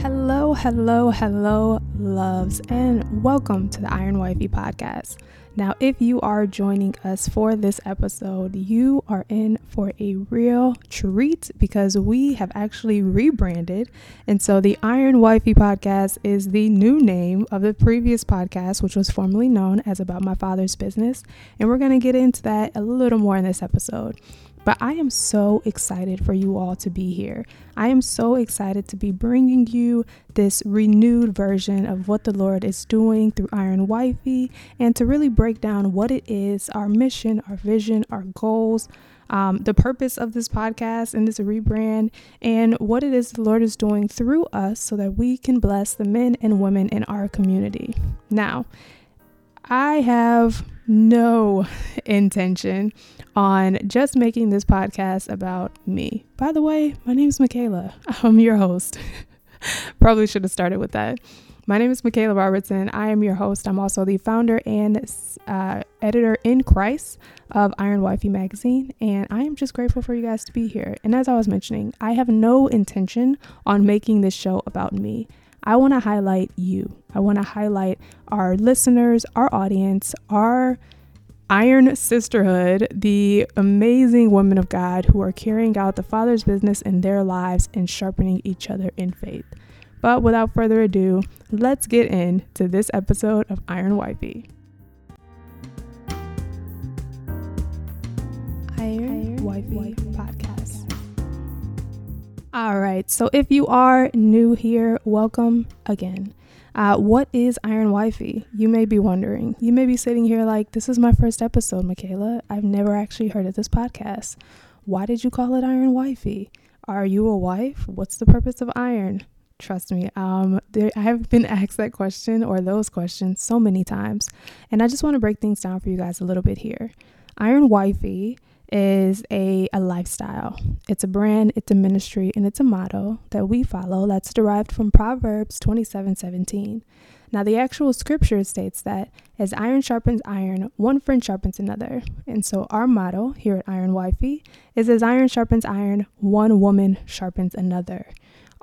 Hello, hello, hello, loves, and welcome to the Iron Wifey podcast. Now, if you are joining us for this episode, you are in for a real treat because we have actually rebranded. And so, the Iron Wifey podcast is the new name of the previous podcast, which was formerly known as About My Father's Business. And we're going to get into that a little more in this episode. But I am so excited for you all to be here. I am so excited to be bringing you this renewed version of what the Lord is doing through Iron Wifey and to really break down what it is, our mission, our vision, our goals. Um, the purpose of this podcast and this rebrand, and what it is the Lord is doing through us so that we can bless the men and women in our community. Now, I have no intention on just making this podcast about me. By the way, my name is Micayla. I'm your host. Probably should have started with that. My name is Micayla Robertson. I am your host. I'm also the founder and uh, editor in Christ of Iron Wifey magazine, and I am just grateful for you guys to be here. And as I was mentioning, I have no intention on making this show about me. I want to highlight you. I want to highlight our listeners, our audience, our Iron Sisterhood, the amazing women of God who are carrying out the Father's business in their lives and sharpening each other in faith. But without further ado, let's get into this episode of Iron Wifey. Iron, Iron Wifey, Wifey Podcast. All right, so if you are new here, welcome again. Uh, what is Iron Wifey? You may be wondering. You may be sitting here like, this is my first episode, Micayla. I've never actually heard of this podcast. Why did you call it Iron Wifey? Are you a wife? What's the purpose of iron? Trust me, um, there, I have been asked that question or those questions so many times, and I just want to break things down for you guys a little bit here. Iron Wifey is a, a lifestyle. It's a brand, it's a ministry, and it's a motto that we follow that's derived from Proverbs 27 17. Now, the actual scripture states that as iron sharpens iron, one friend sharpens another. And so, our motto here at Iron Wifey is as iron sharpens iron, one woman sharpens another.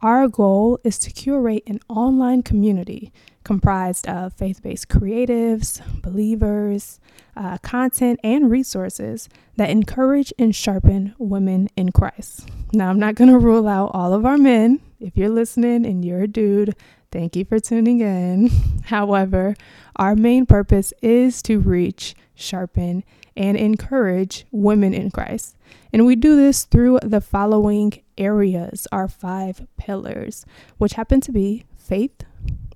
Our goal is to curate an online community comprised of faith based creatives, believers, uh, content, and resources that encourage and sharpen women in Christ. Now, I'm not going to rule out all of our men. If you're listening and you're a dude, thank you for tuning in. However, our main purpose is to reach, sharpen, and encourage women in Christ. And we do this through the following areas, our five pillars, which happen to be faith,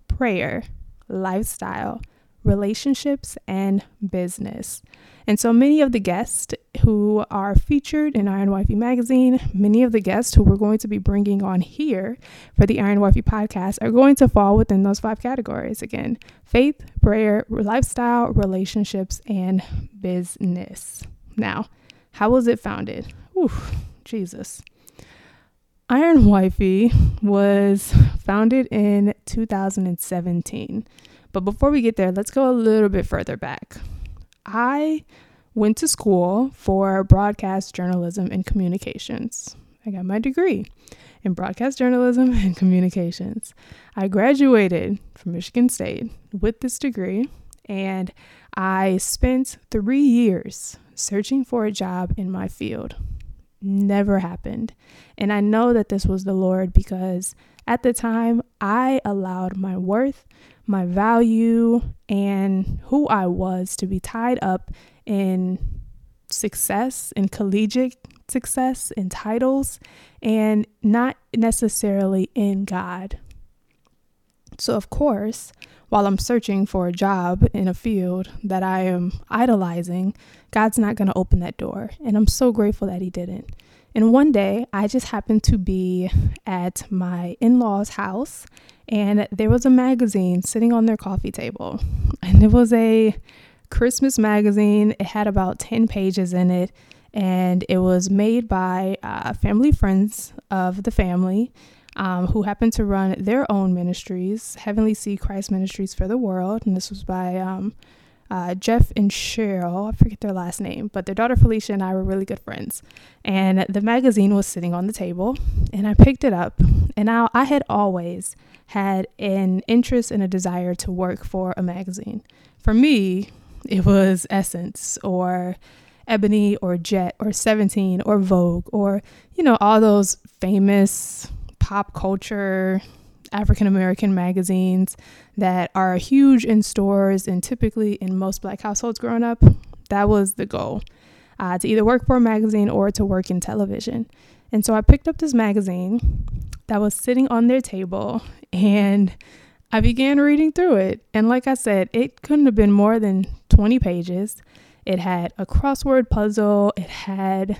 prayer, lifestyle, relationships, and business. And so many of the guests who are featured in Iron Wifey magazine, many of the guests who we're going to be bringing on here for the Iron Wifey podcast are going to fall within those five categories again faith, prayer, lifestyle, relationships, and business. Now, how was it founded? Ooh, Jesus. Iron Wifey was founded in 2017. But before we get there, let's go a little bit further back. I went to school for broadcast journalism and communications. I got my degree in broadcast journalism and communications. I graduated from Michigan State with this degree, and I spent three years searching for a job in my field never happened. And I know that this was the Lord because at the time I allowed my worth, my value, and who I was to be tied up in success, in collegiate success, in titles, and not necessarily in God. So, of course, while I'm searching for a job in a field that I am idolizing, God's not going to open that door. And I'm so grateful that He didn't. And one day, I just happened to be at my in law's house, and there was a magazine sitting on their coffee table. And it was a Christmas magazine. It had about 10 pages in it, and it was made by uh, family friends of the family um, who happened to run their own ministries, Heavenly Seed Christ Ministries for the World. And this was by um, Uh, Jeff and Cheryl, I forget their last name, but their daughter Felicia and I were really good friends. And the magazine was sitting on the table, and I picked it up. And now I had always had an interest and a desire to work for a magazine. For me, it was Essence or Ebony or Jet or 17 or Vogue or, you know, all those famous pop culture African American magazines that are huge in stores and typically in most black households growing up. That was the goal uh, to either work for a magazine or to work in television. And so I picked up this magazine that was sitting on their table and I began reading through it. And like I said, it couldn't have been more than 20 pages. It had a crossword puzzle. It had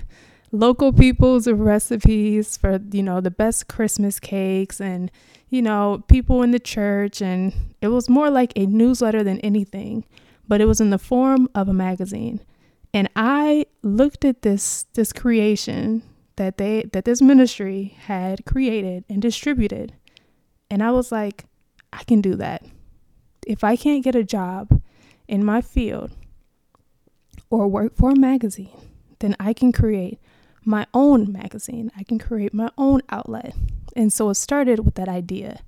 local people's recipes for, you know, the best Christmas cakes and, you know, people in the church. And it was more like a newsletter than anything, but it was in the form of a magazine. And I looked at this this creation that they that this ministry had created and distributed. And I was like, I can do that. If I can't get a job in my field, or work for a magazine, then I can create my own magazine. I can create my own outlet. And so it started with that idea.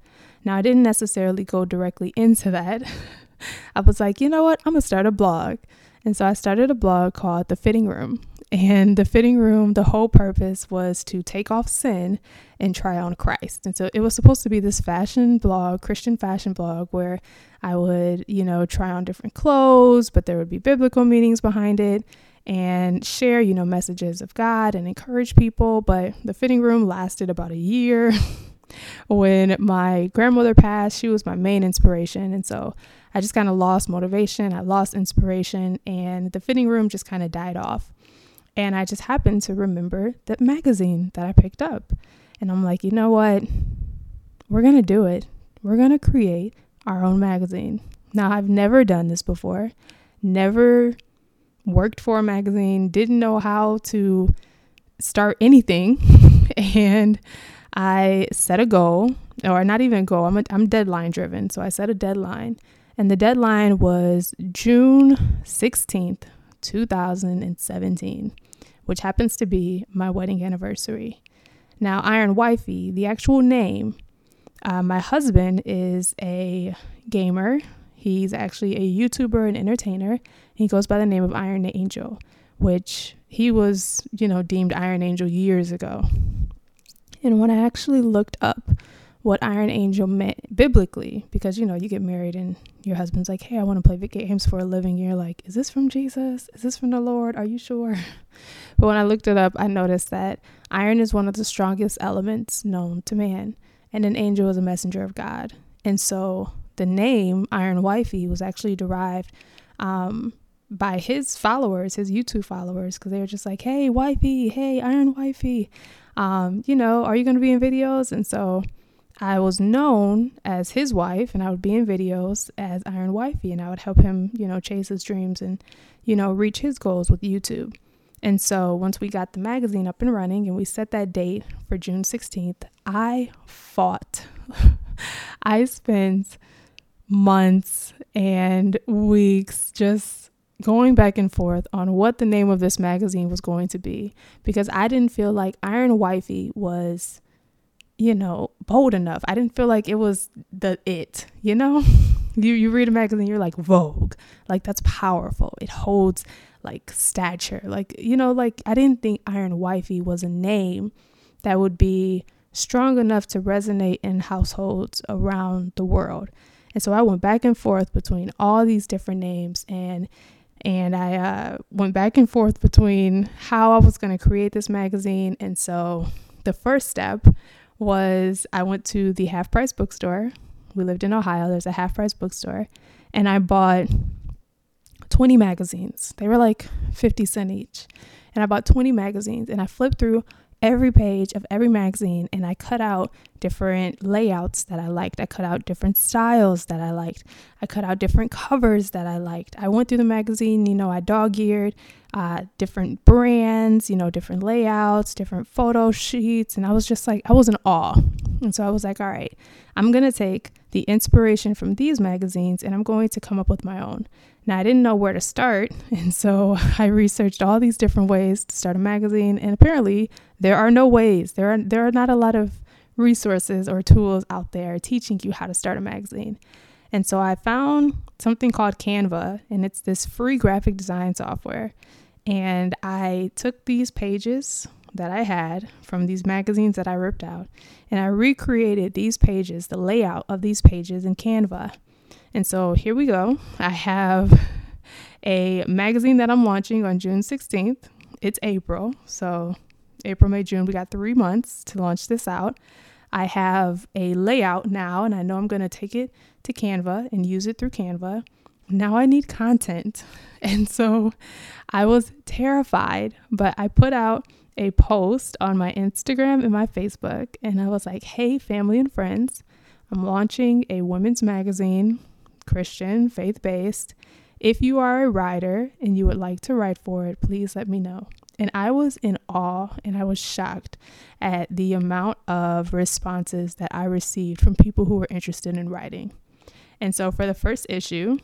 Now, I didn't necessarily go directly into that. I was like, you know what? I'm going to start a blog. And so I started a blog called The Fitting Room. And the fitting room, the whole purpose was to take off sin and try on Christ. And so it was supposed to be this fashion blog, Christian fashion blog, where I would, you know, try on different clothes, but there would be biblical meanings behind it and share, you know, messages of God and encourage people. But the fitting room lasted about a year. when my grandmother passed, she was my main inspiration. And so I just kind of lost motivation, I lost inspiration, and the fitting room just kind of died off. And I just happened to remember that magazine that I picked up. And I'm like, you know what? We're going to do it. We're going to create our own magazine. Now, I've never done this before, never worked for a magazine, didn't know how to start anything. and I set a goal, or not even a goal, I'm, a, I'm deadline driven. So I set a deadline. And the deadline was June 16th, 2017, which happens to be my wedding anniversary. Now, Iron Wifey, the actual name, uh, my husband is a gamer. He's actually a YouTuber and entertainer. He goes by the name of Iron Angel, which he was, you know, deemed Iron Angel years ago. And when I actually looked up what Iron Angel meant biblically, because you know, you get married and your husband's like, Hey, I want to play games for a living. You're like, Is this from Jesus? Is this from the Lord? Are you sure? But when I looked it up, I noticed that iron is one of the strongest elements known to man, and an angel is a messenger of God. And so the name Iron Wifey was actually derived um, by his followers, his YouTube followers, because they were just like, Hey, wifey, hey, Iron Wifey, um, you know, are you going to be in videos? And so I was known as his wife, and I would be in videos as Iron Wifey, and I would help him, you know, chase his dreams and, you know, reach his goals with YouTube. And so once we got the magazine up and running and we set that date for June 16th, I fought. I spent months and weeks just going back and forth on what the name of this magazine was going to be because I didn't feel like Iron Wifey was you know, bold enough. I didn't feel like it was the it, you know? you you read a magazine, you're like Vogue. Like that's powerful. It holds like stature. Like, you know, like I didn't think Iron Wifey was a name that would be strong enough to resonate in households around the world. And so I went back and forth between all these different names and and I uh, went back and forth between how I was going to create this magazine. And so the first step was I went to the half price bookstore. We lived in Ohio. There's a half price bookstore. And I bought 20 magazines. They were like 50 cent each. And I bought 20 magazines and I flipped through every page of every magazine and I cut out different layouts that I liked. I cut out different styles that I liked. I cut out different covers that I liked. I went through the magazine, you know, I dog eared uh, different brands, you know, different layouts, different photo sheets. And I was just like, I was in awe. And so I was like, all right, I'm going to take the inspiration from these magazines and I'm going to come up with my own. Now, I didn't know where to start, and so I researched all these different ways to start a magazine, and apparently there are no ways. There are there are not a lot of resources or tools out there teaching you how to start a magazine. And so I found something called Canva, and it's this free graphic design software. And I took these pages that I had from these magazines that I ripped out, and I recreated these pages, the layout of these pages in Canva. And so here we go. I have a magazine that I'm launching on June 16th. It's April, so April, May, June, we got three months to launch this out. I have a layout now, and I know I'm going to take it to Canva and use it through Canva. Now I need content. And so I was terrified, but I put out a post on my Instagram and my Facebook, and I was like, hey, family and friends, I'm launching a women's magazine, Christian, faith based. If you are a writer and you would like to write for it, please let me know. And I was in awe and I was shocked at the amount of responses that I received from people who were interested in writing. And so for the first issue,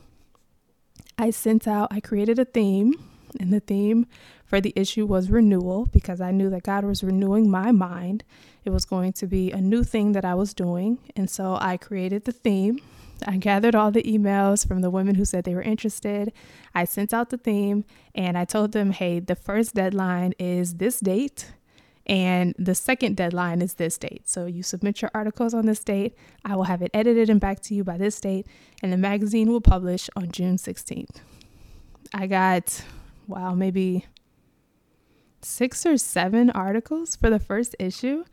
I sent out, I created a theme, and the theme for the issue was renewal because I knew that God was renewing my mind. It was going to be a new thing that I was doing. And so I created the theme I gathered all the emails from the women who said they were interested. I sent out the theme and I told them, hey, the first deadline is this date and the second deadline is this date. So you submit your articles on this date. I will have it edited and back to you by this date, and the magazine will publish on June 16th. I got, wow, maybe six or seven articles for the first issue.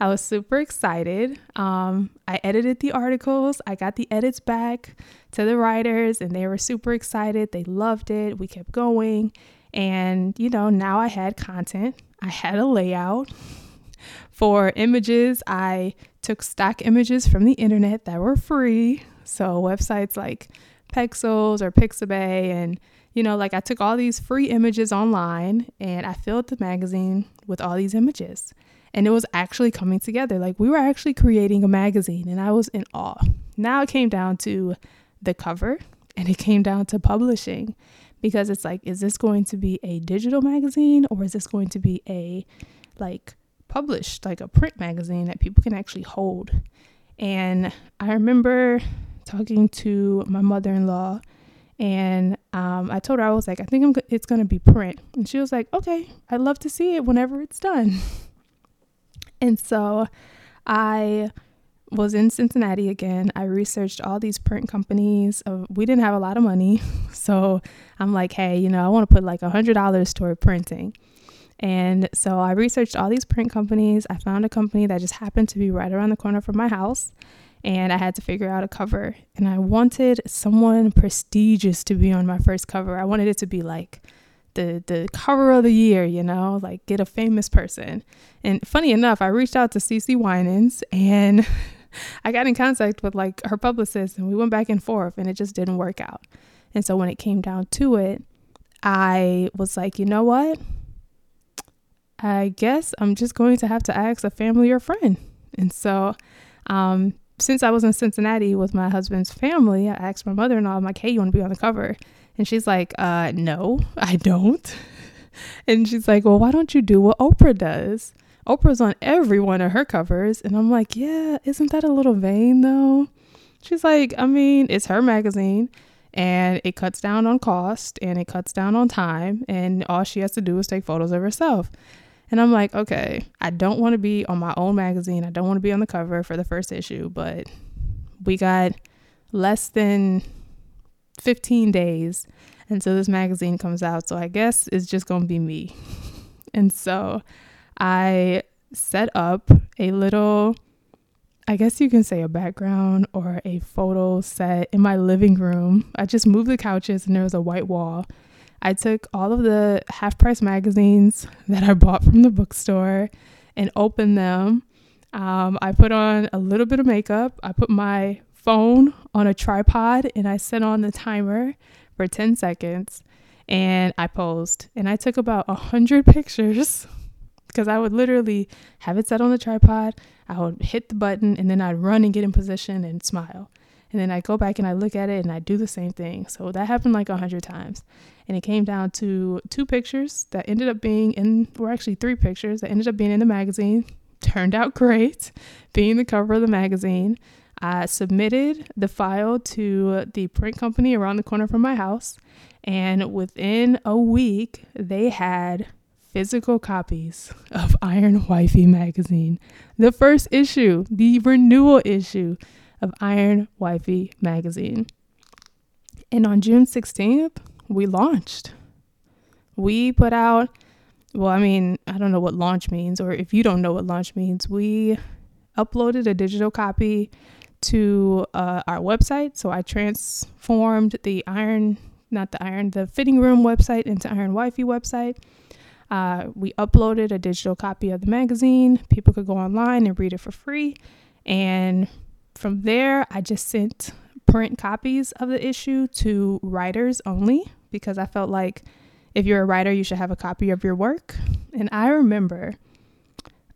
I was super excited. Um, I edited the articles, I got the edits back to the writers, and they were super excited. They loved it. We kept going. And, you know, now I had content, I had a layout. For images, I took stock images from the internet that were free. So, websites like Pexels or Pixabay and you know, like I took all these free images online and I filled the magazine with all these images. And it was actually coming together. Like we were actually creating a magazine and I was in awe. Now it came down to the cover and it came down to publishing because it's like, is this going to be a digital magazine or is this going to be a like published, like a print magazine that people can actually hold? And I remember talking to my mother in law and um, I told her I was like, I think it's gonna be print, and she was like, Okay, I'd love to see it whenever it's done. and so I was in Cincinnati again. I researched all these print companies. Uh, we didn't have a lot of money, so I'm like, hey, you know, I want to put like a hundred dollars toward printing. And so I researched all these print companies. I found a company that just happened to be right around the corner from my house and I had to figure out a cover. And I wanted someone prestigious to be on my first cover. I wanted it to be like the the cover of the year, you know, like get a famous person. And funny enough, I reached out to CeCe Winans and I got in contact with like her publicist and we went back and forth and it just didn't work out. And so when it came down to it, I was like, you know what? I guess I'm just going to have to ask a family or friend. And so um, since I was in Cincinnati with my husband's family, I asked my mother in law, I'm like, hey, you want to be on the cover? And she's like, uh, no, I don't. and she's like, well, why don't you do what Oprah does? Oprah's on every one of her covers. And I'm like, yeah, isn't that a little vain though? She's like, I mean, it's her magazine and it cuts down on cost and it cuts down on time. And all she has to do is take photos of herself. And I'm like, okay, I don't want to be on my own magazine. I don't want to be on the cover for the first issue, but we got less than 15 days until this magazine comes out. So I guess it's just going to be me. And so I set up a little, I guess you can say a background or a photo set in my living room. I just moved the couches and there was a white wall I took all of the half price magazines that I bought from the bookstore and opened them. Um, I put on a little bit of makeup. I put my phone on a tripod and I set on the timer for 10 seconds and I posed. And I took about 100 pictures because I would literally have it set on the tripod. I would hit the button and then I'd run and get in position and smile. And then I go back and I look at it and I do the same thing. So that happened like a hundred times. And it came down to two pictures that ended up being in, or actually three pictures that ended up being in the magazine. Turned out great, being the cover of the magazine. I submitted the file to the print company around the corner from my house, and within a week, they had physical copies of Iron Wifey magazine, the first issue, the renewal issue of Iron Wifey magazine. And on June 16th, we launched. We put out, well, I mean, I don't know what launch means, or if you don't know what launch means, we uploaded a digital copy to uh, our website. So I transformed the iron, not the iron, the fitting room website into Iron Wifey website. Uh, we uploaded a digital copy of the magazine. People could go online and read it for free. And from there, I just sent print copies of the issue to writers only because I felt like if you're a writer, you should have a copy of your work. And I remember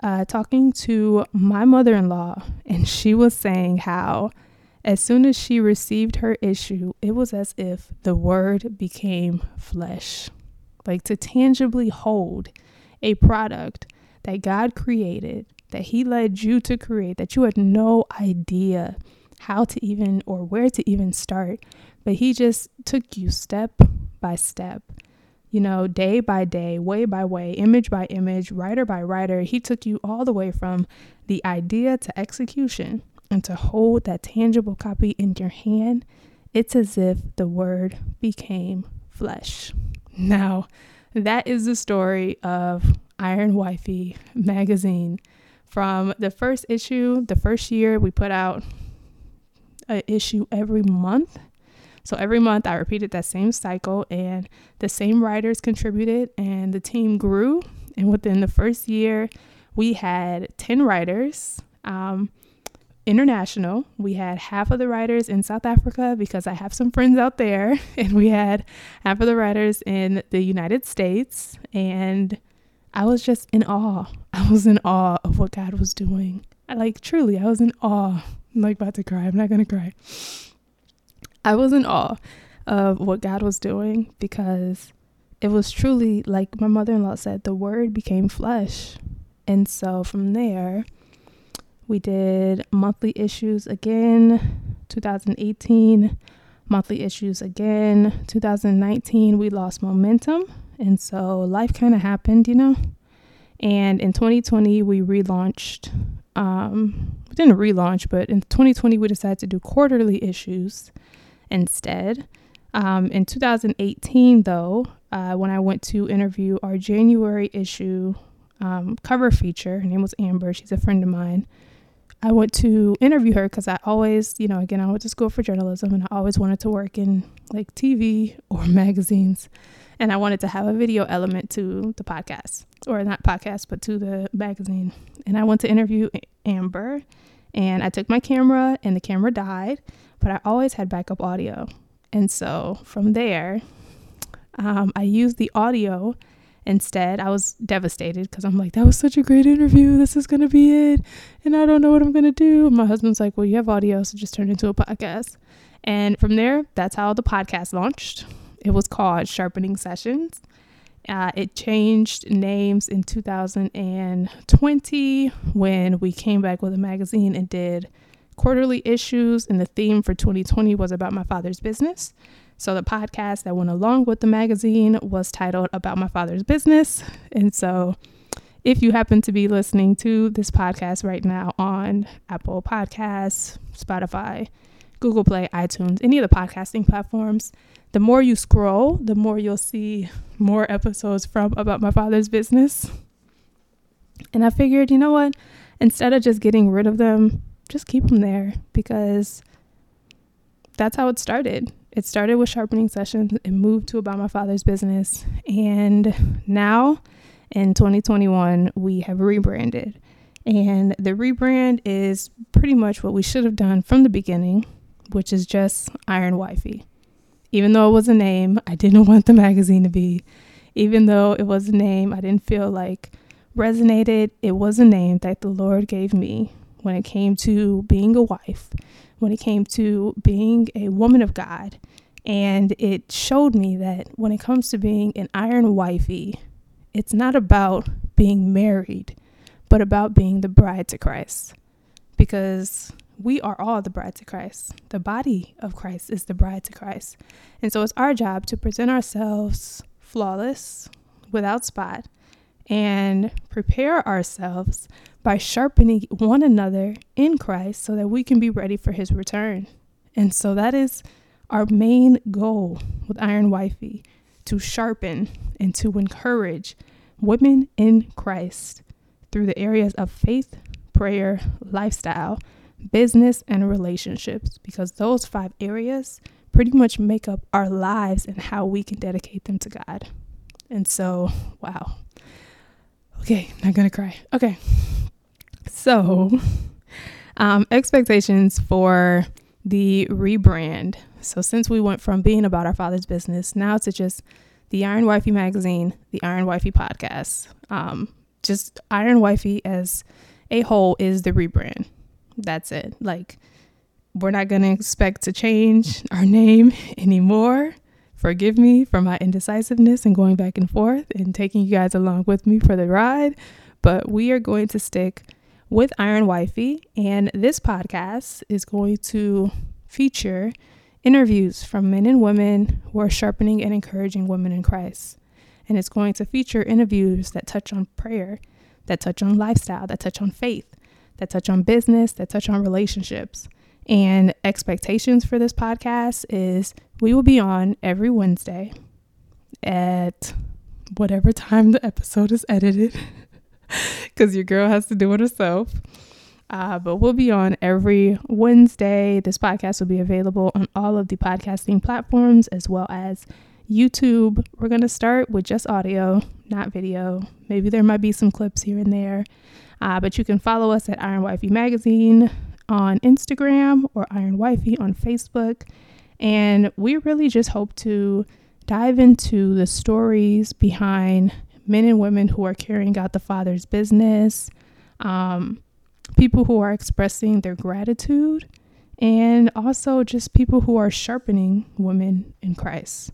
uh, talking to my mother in law, and she was saying how as soon as she received her issue, it was as if the word became flesh. Like to tangibly hold a product that God created, that He led you to create, that you had no idea how to even or where to even start, but He just took you step by step you know, day by day, way by way, image by image, writer by writer. He took you all the way from the idea to execution and to hold that tangible copy in your hand. It's as if the word became flesh. Now, that is the story of Iron Wifey magazine. From the first issue, the first year, we put out an issue every month so every month I repeated that same cycle, and the same writers contributed, and the team grew. And within the first year, we had 10 writers. Um, international. We had half of the writers in South Africa because I have some friends out there, and we had half of the writers in the United States. And I was just in awe. I was in awe of what God was doing. I like truly, I was in awe. I'm like about to cry. I'm not gonna cry. I was in awe of what God was doing because it was truly like my mother in law said, the word became flesh. And so from there, we did monthly issues again, 2018, monthly issues again, 2019, we lost momentum. And so life kind of happened, you know? And in 2020, we relaunched. Um, we didn't relaunch, but in 2020, we decided to do quarterly issues instead. Um, in 2018, though, uh, when I went to interview our January issue um, cover feature, her name was Amber, she's a friend of mine. I went to interview her because I always, you know, again, I went to school for journalism and I always wanted to work in like TV or magazines. And I wanted to have a video element to the podcast, or not podcast, but to the magazine. And I went to interview Amber and I took my camera and the camera died but I always had backup audio. And so from there, um, I used the audio instead. I was devastated because I'm like, that was such a great interview. This is going to be it. And I don't know what I'm going to do. And my husband's like, well, you have audio, so just turn it into a podcast. And from there, that's how the podcast launched. It was called Sharpening Sessions. Uh, it changed names in 2020 when we came back with a magazine and did quarterly issues, and the theme for 2020 was about my father's business. So the podcast that went along with the magazine was titled About My Father's Business. And so if you happen to be listening to this podcast right now on Apple Podcasts, Spotify, Google Play, iTunes, any of the podcasting platforms, the more you scroll, the more you'll see more episodes from About My Father's Business. And I figured, you know what? Instead of just getting rid of them, just keep them there because that's how it started. It started with sharpening sessions, it moved to about my father's business, and now in 2021, we have rebranded. And the rebrand is pretty much what we should have done from the beginning, which is just Iron Wifey. Even though it was a name I didn't want the magazine to be, even though it was a name I didn't feel like resonated, it was a name that the Lord gave me when it came to being a wife, when it came to being a woman of God. And it showed me that when it comes to being an iron wifey, it's not about being married, but about being the bride to Christ. Because we are all the bride to Christ. The body of Christ is the bride to Christ. And so it's our job to present ourselves flawless, without spot, and prepare ourselves by sharpening one another in Christ so that we can be ready for his return. And so that is our main goal with Iron Wifey to sharpen and to encourage women in Christ through the areas of faith, prayer, lifestyle, business, and relationships, because those five areas pretty much make up our lives and how we can dedicate them to God. And so, wow. Okay, not gonna cry. Okay. So, um, expectations for the rebrand. So, since we went from being about our father's business now to just the Iron Wifey magazine, the Iron Wifey podcast, um, just Iron Wifey as a whole is the rebrand. That's it. Like, we're not going to expect to change our name anymore. Forgive me for my indecisiveness and going back and forth and taking you guys along with me for the ride. But we are going to stick with Iron Wifey, and this podcast is going to feature interviews from men and women who are sharpening and encouraging women in Christ. And it's going to feature interviews that touch on prayer, that touch on lifestyle, that touch on faith, that touch on business, that touch on relationships. And expectations for this podcast is we will be on every Wednesday at whatever time the episode is edited because your girl has to do it herself. Uh, but we'll be on every Wednesday. This podcast will be available on all of the podcasting platforms as well as YouTube. We're going to start with just audio, not video. Maybe there might be some clips here and there. Uh, but you can follow us at Iron Wifey Magazine on Instagram or Iron Wifey on Facebook. And we really just hope to dive into the stories behind men and women who are carrying out the Father's business, um, people who are expressing their gratitude, and also just people who are sharpening women in Christ.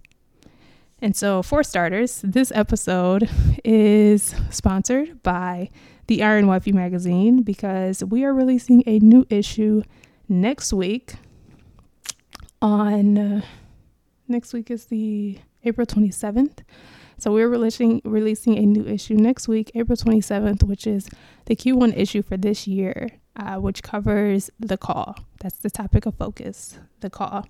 And so, for starters, this episode is sponsored by the Iron Wifey magazine because we are releasing a new issue next week. On uh, next week is the April 27th. So we're releasing releasing a new issue next week, April 27th, which is the Q1 issue for this year, uh, which covers the call. That's the topic of focus, the call.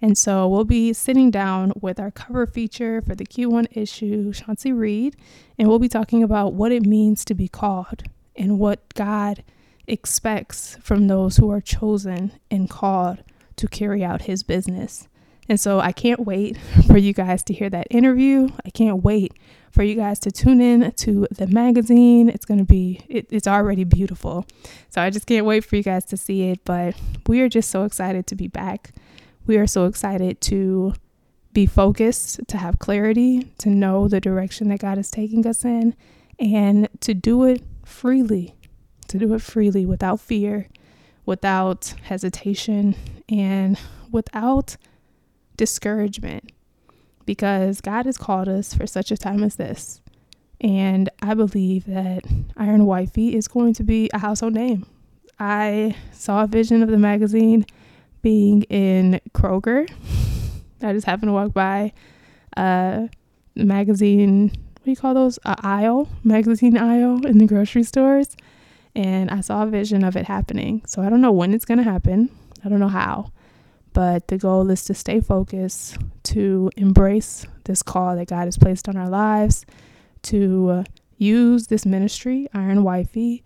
And so we'll be sitting down with our cover feature for the Q1 issue, Chauncey Reed, and we'll be talking about what it means to be called and what God expects from those who are chosen and called to carry out his business. And so I can't wait for you guys to hear that interview. I can't wait for you guys to tune in to the magazine. It's going to be, it, it's already beautiful. So I just can't wait for you guys to see it. But we are just so excited to be back. We are so excited to be focused, to have clarity, to know the direction that God is taking us in, and to do it freely, to do it freely without fear, without hesitation, and without discouragement. Because God has called us for such a time as this. And I believe that Iron Wifey is going to be a household name. I saw a vision of the magazine being in Kroger. I just happened to walk by a magazine, what do you call those? A aisle, magazine aisle in the grocery stores. And I saw a vision of it happening. So I don't know when it's going to happen. I don't know how. But the goal is to stay focused, to embrace this call that God has placed on our lives, to uh, use this ministry, Iron Wifey,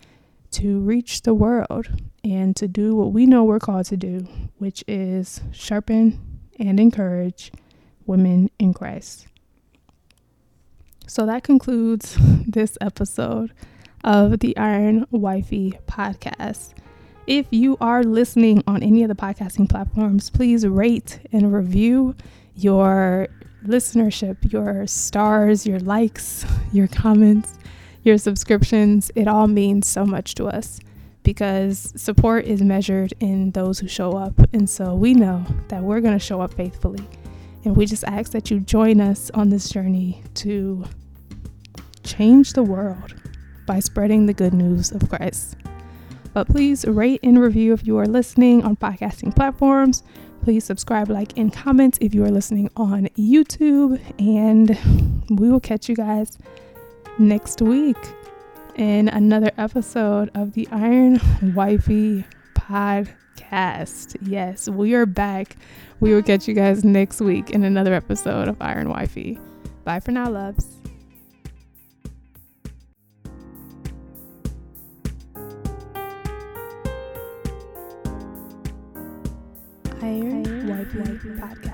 to reach the world and to do what we know we're called to do, which is sharpen and encourage women in Christ. So that concludes this episode of the Iron Wifey podcast. If you are listening on any of the podcasting platforms, please rate and review your listenership, your stars, your likes, your comments, your subscriptions. It all means so much to us. because support is measured in those who show up. And so we know that we're going to show up faithfully. And we just ask that you join us on this journey to change the world by spreading the good news of Christ. But please rate and review if you are listening on podcasting platforms. Please subscribe, like, and comment if you are listening on YouTube. And we will catch you guys next week in another episode of the Iron Wifey podcast. Yes, we are back. We will catch you guys next week in another episode of Iron Wifey. Bye for now, loves. Iron Wifey podcast.